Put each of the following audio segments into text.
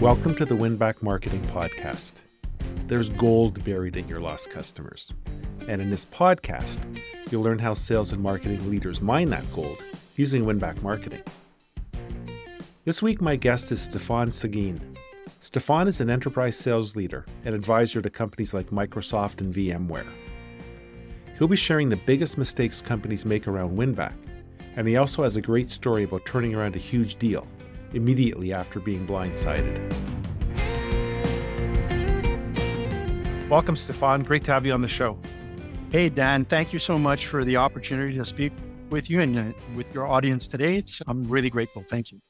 Welcome to the Winback Marketing Podcast. There's gold buried in your lost customers. And in this podcast, you'll learn how sales and marketing leaders mine that gold using Winback Marketing. This week, my guest is Stephane Seguin. Stephane is an enterprise sales leader and advisor to companies like Microsoft and VMware. He'll be sharing the biggest mistakes companies make around Winback, and he also has a great story about turning around a huge deal immediately after being blindsided. Welcome, Stephane. Great to have you on the show. Hey, Dan. Thank you so much for the opportunity to speak with you and uh, with your audience today. It's, I'm really grateful. Thank you.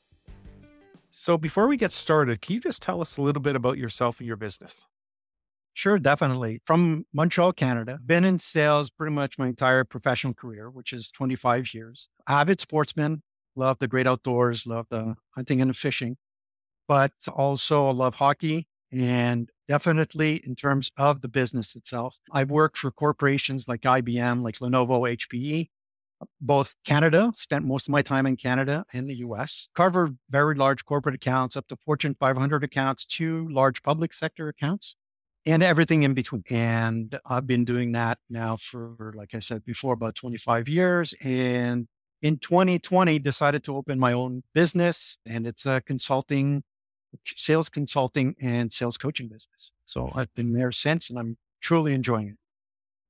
So, before we get started, can you just tell us a little bit about yourself and your business? Sure, definitely. From Montreal, Canada. Been in sales pretty much my entire professional career, which is 25 years. Avid sportsman, love the great outdoors, love the hunting and the fishing, but also I love hockey. And definitely in terms of the business itself, I've worked for corporations like IBM, like Lenovo, HPE, both Canada, spent most of my time in Canada and the US, covered very large corporate accounts up to Fortune 500 accounts to large public sector accounts and everything in between. And I've been doing that now for, like I said before, about 25 years. And in 2020 decided to open my own business and it's a consulting sales consulting and sales coaching business. So i've been there since and i'm truly enjoying it.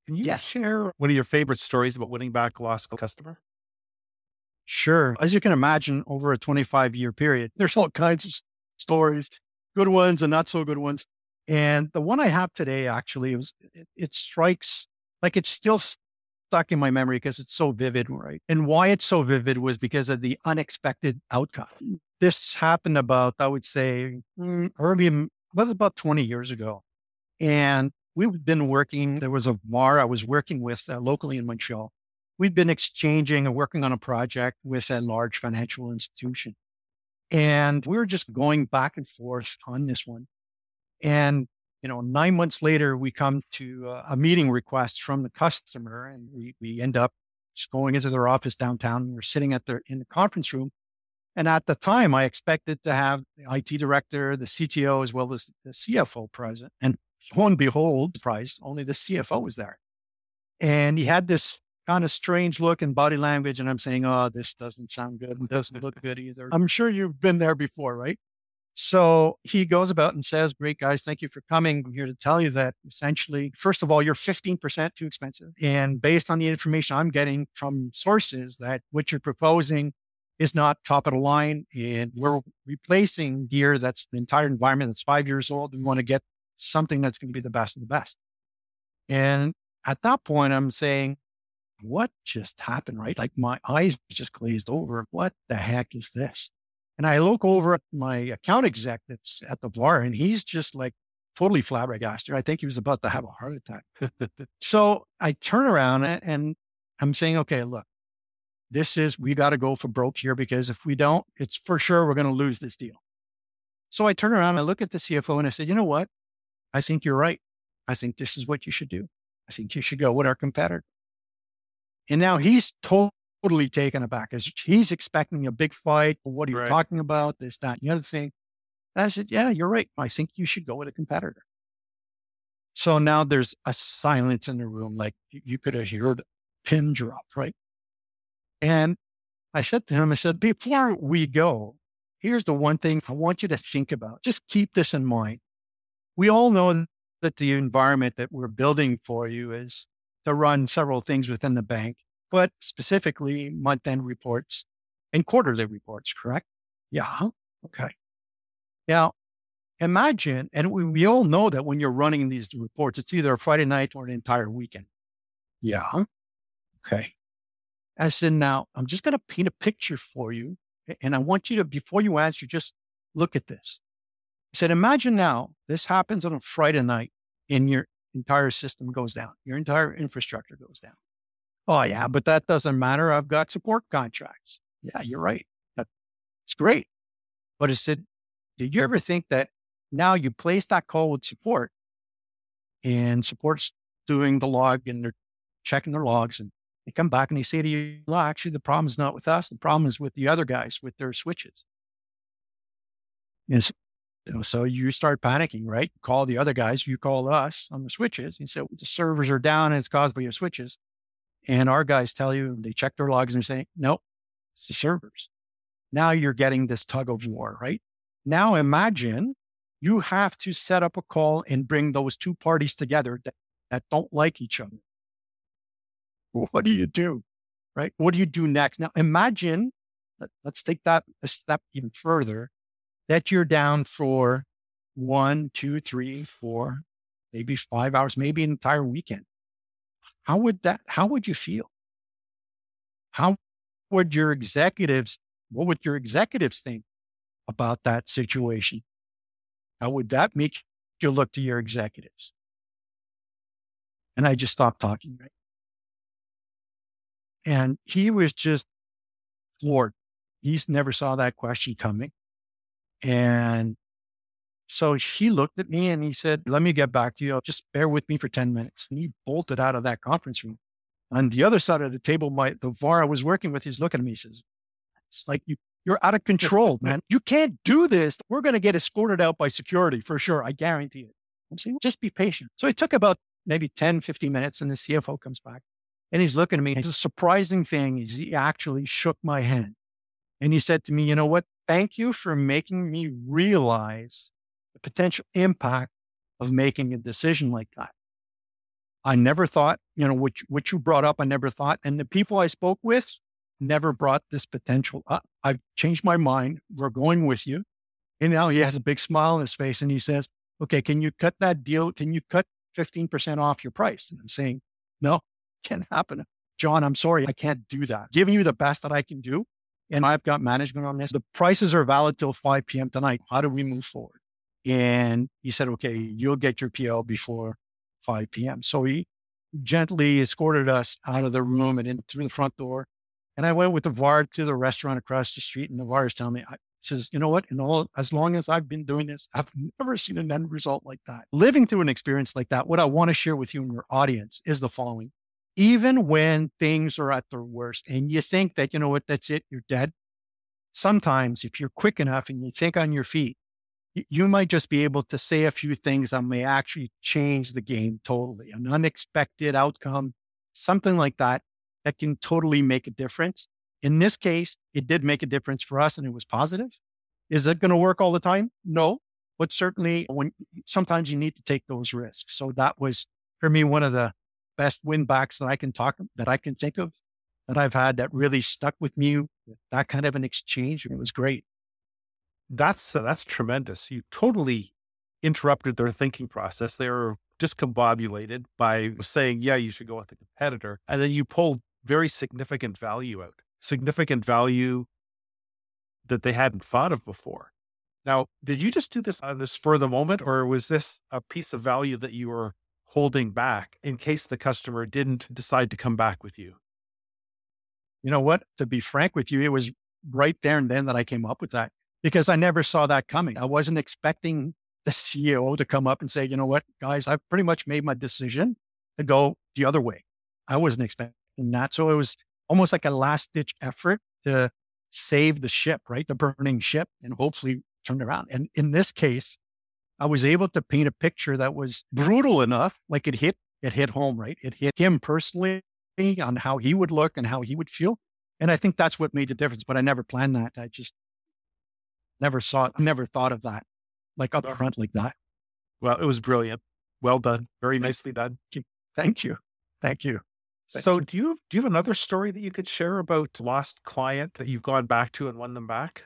Can you share one of your favorite stories about winning back a lost customer? Sure. As you can imagine over a 25 year period there's all kinds of stories good ones and not so good ones. And the one i have today actually was it, it strikes like it's still stuck in my memory because it's so vivid, right? And why it's so vivid was because of the unexpected outcome. This happened about, I would say, mm, early, was about 20 years ago. And we've been working, there was a VAR I was working with uh, locally in Montreal. We'd been exchanging and working on a project with a large financial institution. And we were just going back and forth on this one. And you know, nine months later, we come to uh, a meeting request from the customer, and we we end up just going into their office downtown. We're sitting at their in the conference room, and at the time, I expected to have the IT director, the CTO, as well as the CFO present. And lo and behold, surprise, only the CFO was there, and he had this kind of strange look and body language. And I'm saying, oh, this doesn't sound good. It doesn't look good either. I'm sure you've been there before, right? So he goes about and says, Great guys, thank you for coming. I'm here to tell you that essentially, first of all, you're 15% too expensive. And based on the information I'm getting from sources, that what you're proposing is not top of the line. And we're replacing gear that's the entire environment that's five years old. We want to get something that's going to be the best of the best. And at that point, I'm saying, what just happened, right? Like my eyes just glazed over. What the heck is this? And I look over at my account exec that's at the VAR, and he's just like totally flabbergasted. I think he was about to have a heart attack. so I turn around and I'm saying, okay, look, this is, we got to go for broke here because if we don't, it's for sure we're going to lose this deal. So I turn around, I look at the CFO and I said, you know what? I think you're right. I think this is what you should do. I think you should go with our competitor. And now he's told totally taken aback. As he's expecting a big fight. What are you right. talking about? This, that, and the other thing. And I said, Yeah, you're right. I think you should go with a competitor. So now there's a silence in the room, like you could have heard a pin drop, right? And I said to him, I said, before we go, here's the one thing I want you to think about. Just keep this in mind. We all know that the environment that we're building for you is to run several things within the bank but specifically month end reports and quarterly reports, correct? Yeah. Okay. Now, imagine, and we, we all know that when you're running these reports, it's either a Friday night or an entire weekend. Yeah. Okay. I said, now I'm just going to paint a picture for you. And I want you to, before you answer, just look at this. I said, imagine now this happens on a Friday night and your entire system goes down, your entire infrastructure goes down. Oh, yeah, but that doesn't matter. I've got support contracts. Yeah, you're right. That's great. But I said, did you ever think that now you place that call with support and support's doing the log and they're checking their logs and they come back and they say to you, well, actually, the problem is not with us. The problem is with the other guys with their switches. Is So you start panicking, right? You Call the other guys, you call us on the switches. You say the servers are down and it's caused by your switches. And our guys tell you they check their logs and they're saying, nope, it's the servers. Now you're getting this tug of war, right? Now imagine you have to set up a call and bring those two parties together that, that don't like each other. What do you do? Right? What do you do next? Now imagine, let, let's take that a step even further, that you're down for one, two, three, four, maybe five hours, maybe an entire weekend. How would that, how would you feel? How would your executives, what would your executives think about that situation? How would that make you look to your executives? And I just stopped talking, right? And he was just floored. He's never saw that question coming. And so he looked at me and he said, Let me get back to you. Just bear with me for 10 minutes. And he bolted out of that conference room. On the other side of the table, my the VAR I was working with, he's looking at me. He says, It's like you you're out of control, man. You can't do this. We're going to get escorted out by security for sure. I guarantee it. I'm saying, just be patient. So it took about maybe 10, 15 minutes and the CFO comes back and he's looking at me. It's a surprising thing is he actually shook my hand and he said to me, you know what? Thank you for making me realize potential impact of making a decision like that. I never thought, you know, what, what you brought up, I never thought. And the people I spoke with, never brought this potential up. I've changed my mind. We're going with you. And now he has a big smile on his face and he says, okay, can you cut that deal? Can you cut 15% off your price? And I'm saying, no, can't happen. John, I'm sorry. I can't do that. Giving you the best that I can do. And I've got management on this. The prices are valid till 5 p.m. tonight. How do we move forward? And he said, okay, you'll get your PO before 5 p.m. So he gently escorted us out of the room and in through the front door. And I went with the VAR to the restaurant across the street, and the VAR is telling me, I, says, you know what? In all, as long as I've been doing this, I've never seen an end result like that. Living through an experience like that, what I want to share with you and your audience is the following. Even when things are at their worst and you think that, you know what, that's it, you're dead. Sometimes if you're quick enough and you think on your feet, you might just be able to say a few things that may actually change the game totally. An unexpected outcome, something like that that can totally make a difference. In this case, it did make a difference for us and it was positive. Is it going to work all the time? No, but certainly when sometimes you need to take those risks. So that was for me one of the best win backs that I can talk that I can think of that I've had that really stuck with me. That kind of an exchange. It was great. That's uh, that's tremendous. You totally interrupted their thinking process. They were discombobulated by saying, "Yeah, you should go with the competitor," and then you pulled very significant value out, significant value that they hadn't thought of before. Now, did you just do this on this for the moment, or was this a piece of value that you were holding back in case the customer didn't decide to come back with you? You know what? To be frank with you, it was right there and then that I came up with that because I never saw that coming. I wasn't expecting the CEO to come up and say, you know what, guys, I've pretty much made my decision to go the other way. I wasn't expecting that. So it was almost like a last ditch effort to save the ship, right? The burning ship and hopefully turn around. And in this case, I was able to paint a picture that was brutal enough, like it hit, it hit home, right? It hit him personally on how he would look and how he would feel. And I think that's what made the difference. But I never planned that. I just never saw never thought of that like up front like that. Well, it was brilliant. Well done. Very nicely done. Thank you. Thank you. Thank so you. do you have, do you have another story that you could share about lost client that you've gone back to and won them back?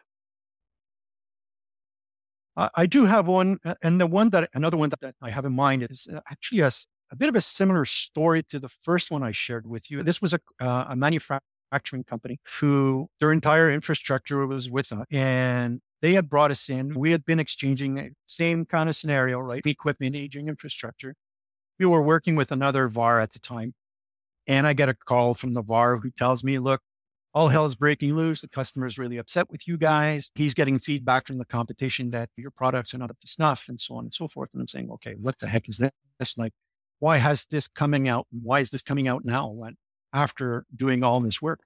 I do have one, and the one that another one that I have in mind is uh, actually a, a bit of a similar story to the first one I shared with you. This was a, uh, a manufacturing company who their entire infrastructure was with us, and they had brought us in. We had been exchanging the same kind of scenario, right? Equipment, aging infrastructure. We were working with another VAR at the time. And I get a call from the VAR who tells me, look, all hell is breaking loose. The customer is really upset with you guys. He's getting feedback from the competition that your products are not up to snuff and so on and so forth. And I'm saying, okay, what the heck is this? Like, why has this coming out? Why is this coming out now when after doing all this work?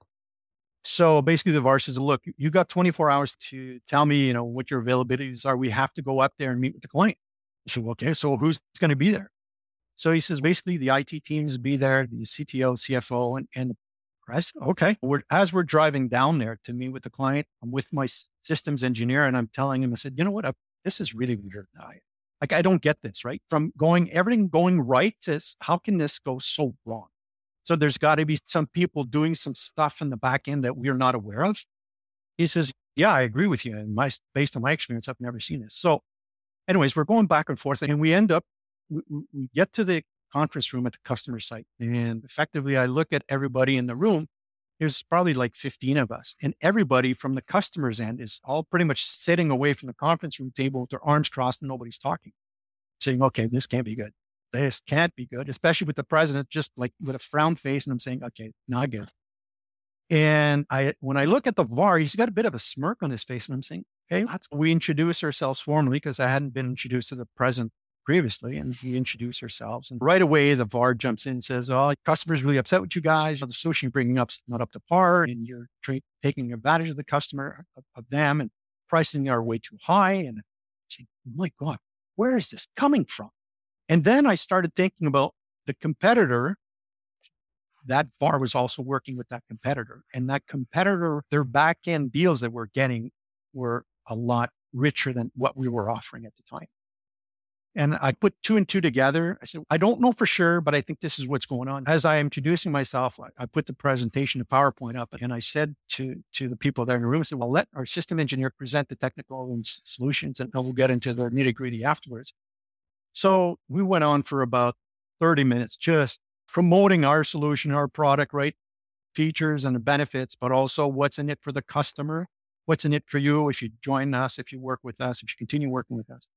So basically, the VAR says, look, you got 24 hours to tell me, you know, what your availabilities are. We have to go up there and meet with the client. I said, okay, so who's going to be there? So he says, basically, the IT teams be there, the CTO, CFO, and, and. Okay. We're, as we're driving down there to meet with the client, I'm with my systems engineer and I'm telling him, I said, you know what? I, this is really weird. I, like, I don't get this, right? From going, everything going right to how can this go so wrong? So there's got to be some people doing some stuff in the back end that we're not aware of. He says, yeah, I agree with you. And my, based on my experience, I've never seen this. So anyways, we're going back and forth and we end up, we, we get to the conference room at the customer site. And effectively, I look at everybody in the room. There's probably like 15 of us, and everybody from the customer's end is all pretty much sitting away from the conference room table with their arms crossed and nobody's talking, saying, okay, this can't be good. This can't be good, especially with the president just like with a frown face. And I'm saying, okay, not good. And I, when I look at the VAR, he's got a bit of a smirk on his face. And I'm saying, okay, we introduce ourselves formally because I hadn't been introduced to the president previously. And he introduced ourselves. And right away, the VAR jumps in and says, Oh, customer's really upset with you guys. The solution you're bringing up's not up to par. And you're tra- taking advantage of the customer, of, of, them, and pricing are way too high. And saying, oh my God, where is this coming from? And then I started thinking about the competitor. That VAR was also working with that competitor. And that competitor, their back end deals that we're getting were a lot richer than what we were offering at the time. And I put two and two together. I said, I don't know for sure, but I think this is what's going on. As I am introducing myself, I put the presentation, the PowerPoint up, and I said to, to the people there in the room, I said, well, let our system engineer present the technical solutions and we'll get into the nitty gritty afterwards. So we went on for about 30 minutes, just promoting our solution, our product, right? Features and the benefits, but also what's in it for the customer. What's in it for you if you join us, if you work with us, if you continue working with us.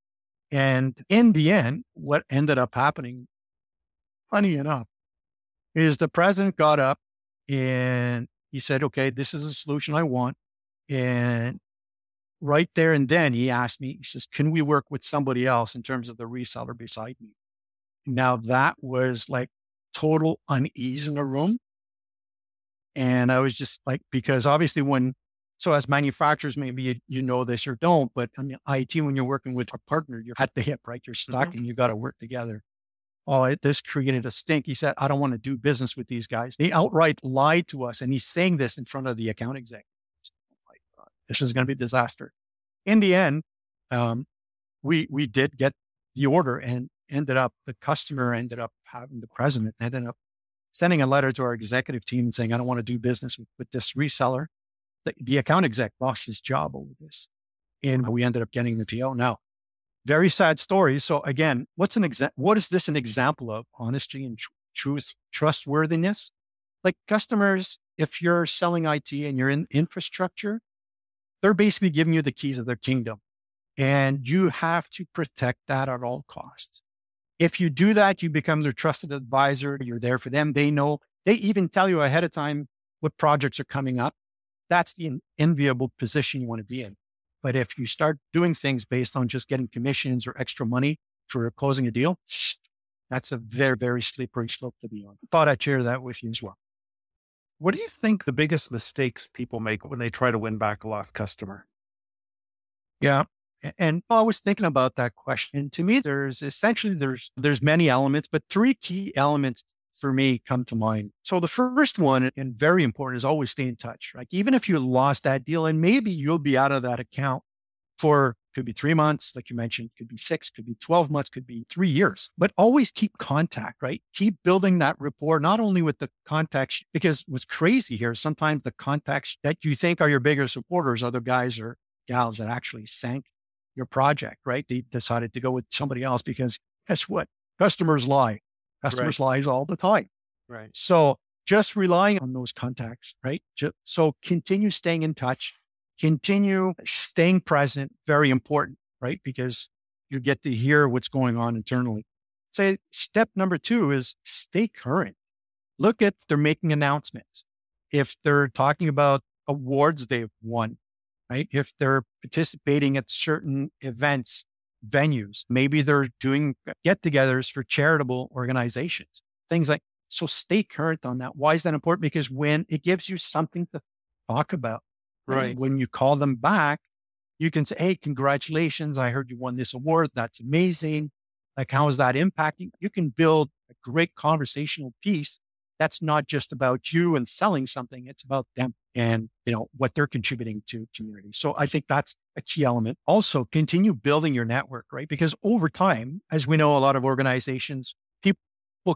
And in the end, what ended up happening, funny enough, is the president got up and he said, okay, this is a solution I want. And right there and then he asked me, he says, can we work with somebody else in terms of the reseller beside me? Now that was like total unease in the room. And I was just like, because obviously when so as manufacturers, maybe you, you, know this or don't, but I mean, IT, when you're working with a partner, you're at the hip, right? You're stuck mm-hmm. and you got to work together. Oh, it, this created a stink. He said, I don't want to do business with these guys. They outright lied to us. And he's saying this in front of the account executive. This is going to be a disaster. In the end, um, we, we did get the order and ended up, the customer ended up having the president ended up sending a letter to our executive team saying, I don't want to do business with, with this reseller the, the account exec lost his job over this. And we ended up getting the PO. Now, very sad story. So again, what's an exa- what is this an example of? Honesty and tr- truth, trustworthiness. Like customers, if you're selling IT and you're in infrastructure, they're basically giving you the keys of their kingdom. And you have to protect that at all costs. If you do that, you become their trusted advisor. You're there for them. They know, they even tell you ahead of time what projects are coming up that's the enviable position you want to be in. But if you start doing things based on just getting commissions or extra money for closing a deal, that's a very, very slippery slope to be on. Thought I'd share that with you as well. What do you think the biggest mistakes people make when they try to win back a lost customer? Yeah. And I was thinking about that question. To me, there's essentially there's there's many elements, but three key elements for me come to mind. So the first one and very important is always stay in touch. Like even if you lost that deal and maybe you'll be out of that account for could be three months, like you mentioned, could be six, could be 12 months, could be three years, but always keep contact, right? Keep building that rapport, not only with the contacts, because what's crazy here, sometimes the contacts that you think are your bigger supporters are the guys or gals that actually sank your project, right? They decided to go with somebody else because guess what? Customers lie. Customers' right. lives all the time. Right. So just relying on those contacts, right? So continue staying in touch, continue staying present, very important, right? Because you get to hear what's going on internally. Say step number two is stay current. Look at they're making announcements. If they're talking about awards they've won, right? If they're participating at certain events, venues. Maybe they're doing get togethers for charitable organizations, things like so stay current on that. Why is that important? Because when it gives you something to talk about. Right. When you call them back, you can say, Hey, congratulations. I heard you won this award. That's amazing. Like, how is that impacting? You can build a great conversational piece that's not just about you and selling something. It's about them and, you know, what they're contributing to community. So I think that's a key element. Also continue building your network, right? Because over time, as we know, a lot of organizations, people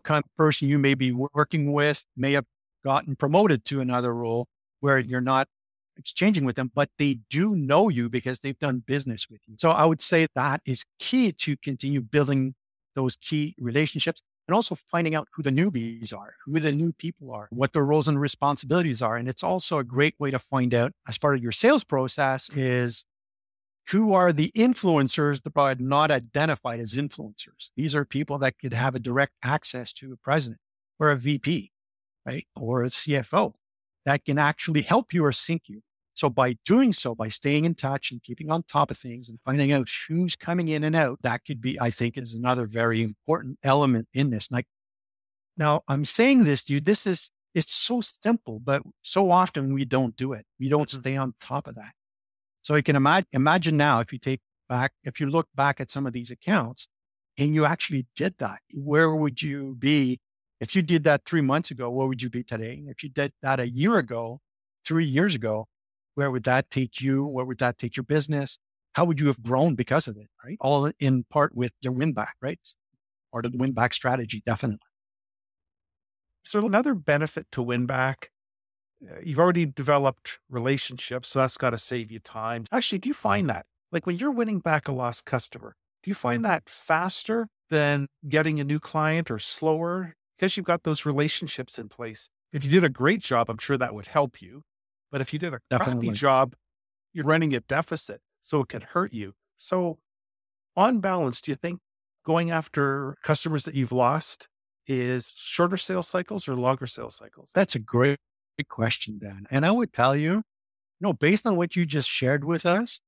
kind of person you may be working with may have gotten promoted to another role where you're not exchanging with them, but they do know you because they've done business with you. So I would say that is key to continue building those key relationships and also finding out who the newbies are, who the new people are, what their roles and responsibilities are. And it's also a great way to find out as part of your sales process is who are the influencers that are not identified as influencers. These are people that could have a direct access to a president or a VP, right? Or a CFO that can actually help you or sink you. So by doing so, by staying in touch and keeping on top of things and finding out who's coming in and out, that could be, I think, is another very important element in this. Like now I'm saying this dude, this is it's so simple, but so often we don't do it. We don't mm-hmm. stay on top of that. So you can imagine imagine now if you take back, if you look back at some of these accounts and you actually did that, where would you be? If you did that three months ago, where would you be today? If you did that a year ago, three years ago, where would that take you? Where would that take your business? How would you have grown because of it? Right. All in part with your win back, right? Part of the win back strategy, definitely. So another benefit to win back, uh, you've already developed relationships, so that's got to save you time. Actually, do you find that like when you're winning back a lost customer, do you find that faster than getting a new client or slower because you've got those relationships in place? If you did a great job, I'm sure that would help you. But if you did a Definitely. crappy job, you're running a deficit, so it could hurt you. So, on balance, do you think going after customers that you've lost is shorter sales cycles or longer sales cycles? That's a great, question, Dan. And I would tell you, you know, based on what you just shared with us,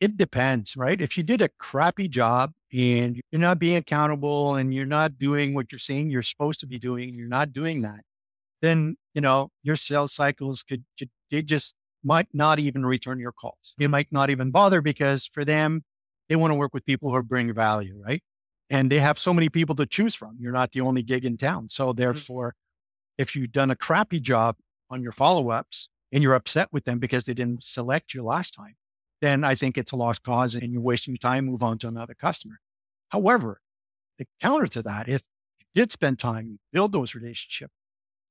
it depends, right? If you did a crappy job and you're not being accountable and you're not doing what you're saying you're supposed to be doing, you're not doing that, then, you know, your sales cycles could, could they just might not even return your calls. They might not even bother because for them, they want to work with people who bring value, right? And they have so many people to choose from. You're not the only gig in town. So mm-hmm. therefore, mm-hmm. if you've done a crappy job on your follow-ups and you're upset with them because they didn't select you last time, then I think it's a lost cause and you're wasting your time, move on to another customer. However, the counter to that, if you did spend time, build those relationships,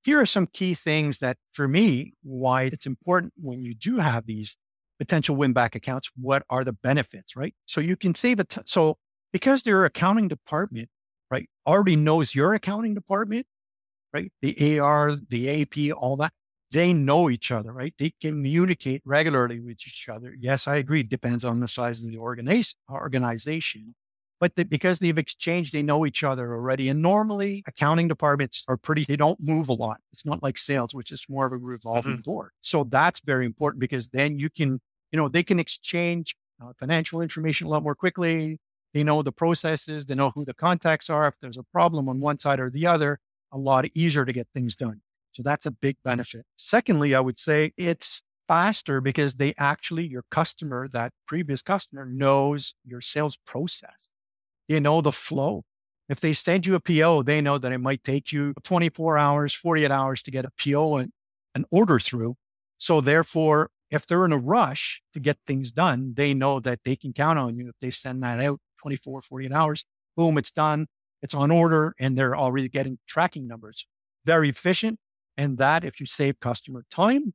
here are some key things that for me, why it's important when you do have these potential win back accounts. What are the benefits, right? So you can save it. so because their accounting department, right, already knows your accounting department, right? The AR, the AP, all that, they know each other, right? They communicate regularly with each other. Yes, I agree. Depends on the size of the organization but the, because they've exchanged, they know each other already. And normally accounting departments are pretty, they don't move a lot. It's not like sales, which is more of a revolving mm-hmm. door. So that's very important because then you can, you know, they can exchange uh, financial information a lot more quickly. They know the processes, they know who the contacts are. If there's a problem on one side or the other, a lot easier to get things done. So that's a big benefit. Secondly, I would say it's faster because they actually, your customer, that previous customer knows your sales process. They know the flow. If they send you a PO, they know that it might take you 24 hours, 48 hours to get a PO and an order through. So therefore, if they're in a rush to get things done, they know that they can count on you. If they send that out 24, 48 hours, boom, it's done. It's on order and they're already getting tracking numbers. Very efficient. And that, if you save customer time,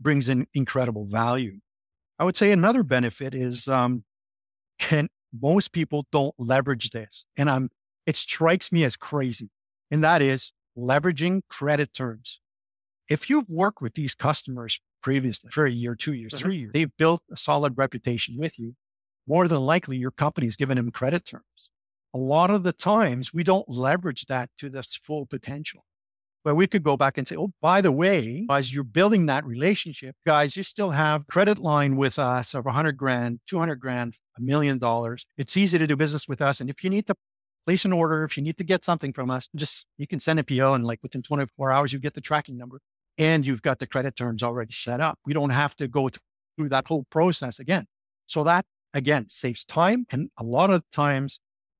brings in incredible value. I would say another benefit is um, and most people don't leverage this. And I'm, it strikes me as crazy. And that is leveraging credit terms. If you've worked with these customers previously for a year, two years, mm-hmm. three years, they've built a solid reputation with you. More than likely, your company's given them credit terms. A lot of the times we don't leverage that to its full potential where we could go back and say, oh, by the way, as you're building that relationship, guys, you still have credit line with us of 100 grand, 200 grand, a million dollars. It's easy to do business with us. And if you need to place an order, if you need to get something from us, just you can send a PO and like within 24 hours, you get the tracking number. and you've got the credit terms already set up. We don't have to go through that whole process again. So that again saves time. And a lot of times,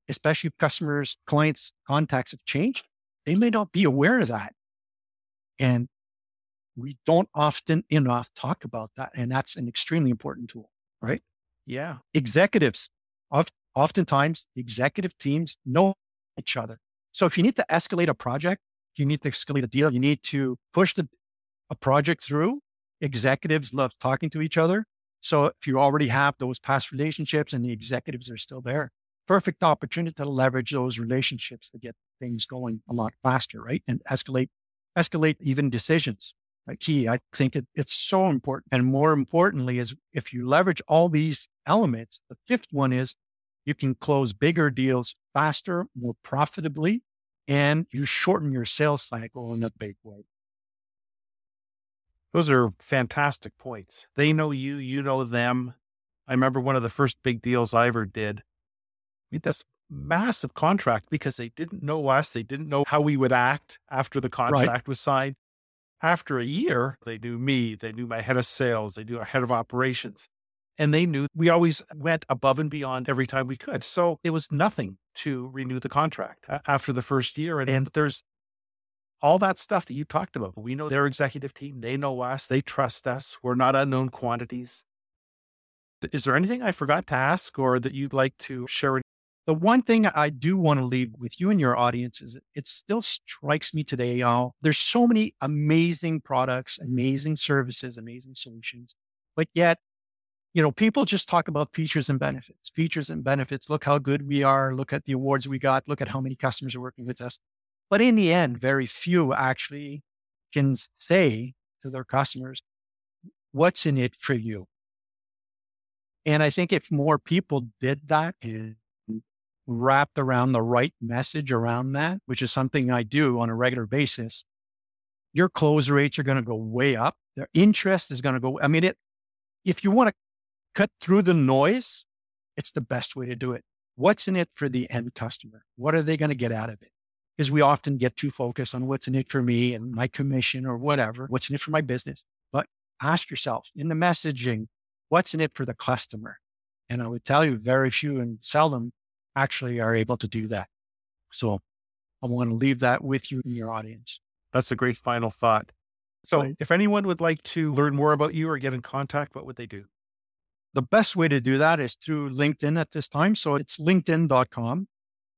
especially if customers, clients, contacts have changed, they may not be aware of that. And we don't often enough talk about that. And that's an extremely important tool, right? Yeah. Executives, oft- oftentimes the executive teams know each other. So if you need to escalate a project, you need to escalate a deal, you need to push the, a project through, executives love talking to each other. So if you already have those past relationships and the executives are still there, perfect opportunity to leverage those relationships to get things going a lot faster, right? And escalate, escalate even decisions. Right? Key. I think it, it's so important. And more importantly, is if you leverage all these elements, the fifth one is you can close bigger deals faster, more profitably, and you shorten your sales cycle in a big way. Those are fantastic points. They know you, you know them. I remember one of the first big deals I ever did. We had this massive contract because they didn't know us. They didn't know how we would act after the contract right. was signed. After a year, they knew me, they knew my head of sales, they knew our head of operations, and they knew we always went above and beyond every time we could. So it was nothing to renew the contract after the first year. And, and there's all that stuff that you talked about. We know their executive team, they know us, they trust us. We're not unknown quantities. Is there anything I forgot to ask or that you'd like to share? The one thing I do want to leave with you and your audience is it still strikes me today, y'all. There's so many amazing products, amazing services, amazing solutions, but yet, you know, people just talk about features and benefits, features and benefits. Look how good we are. Look at the awards we got. Look at how many customers are working with us. But in the end, very few actually can say to their customers, what's in it for you? And I think if more people did that and wrapped around the right message around that, which is something I do on a regular basis, your close rates are going to go way up. Their interest is going to go. I mean, it, if you want to cut through the noise, it's the best way to do it. What's in it for the end customer? What are they going to get out of it? because we often get too focused on what's in it for me and my commission or whatever, what's in it for my business. But ask yourself in the messaging, what's in it for the customer? And I would tell you, very few and seldom actually are able to do that. So I want to leave that with you and your audience. That's a great final thought. So right. if anyone would like to learn more about you or get in contact, what would they do? The best way to do that is through LinkedIn at this time. So it's linkedin.com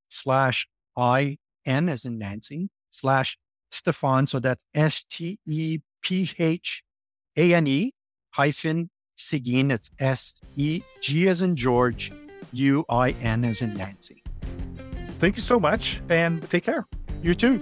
slash I N as in Nancy slash Stephane. So that's S T E P H A N E hyphen Seguin. It's S E G as in George, U I N as in Nancy. Thank you so much and take care. You too.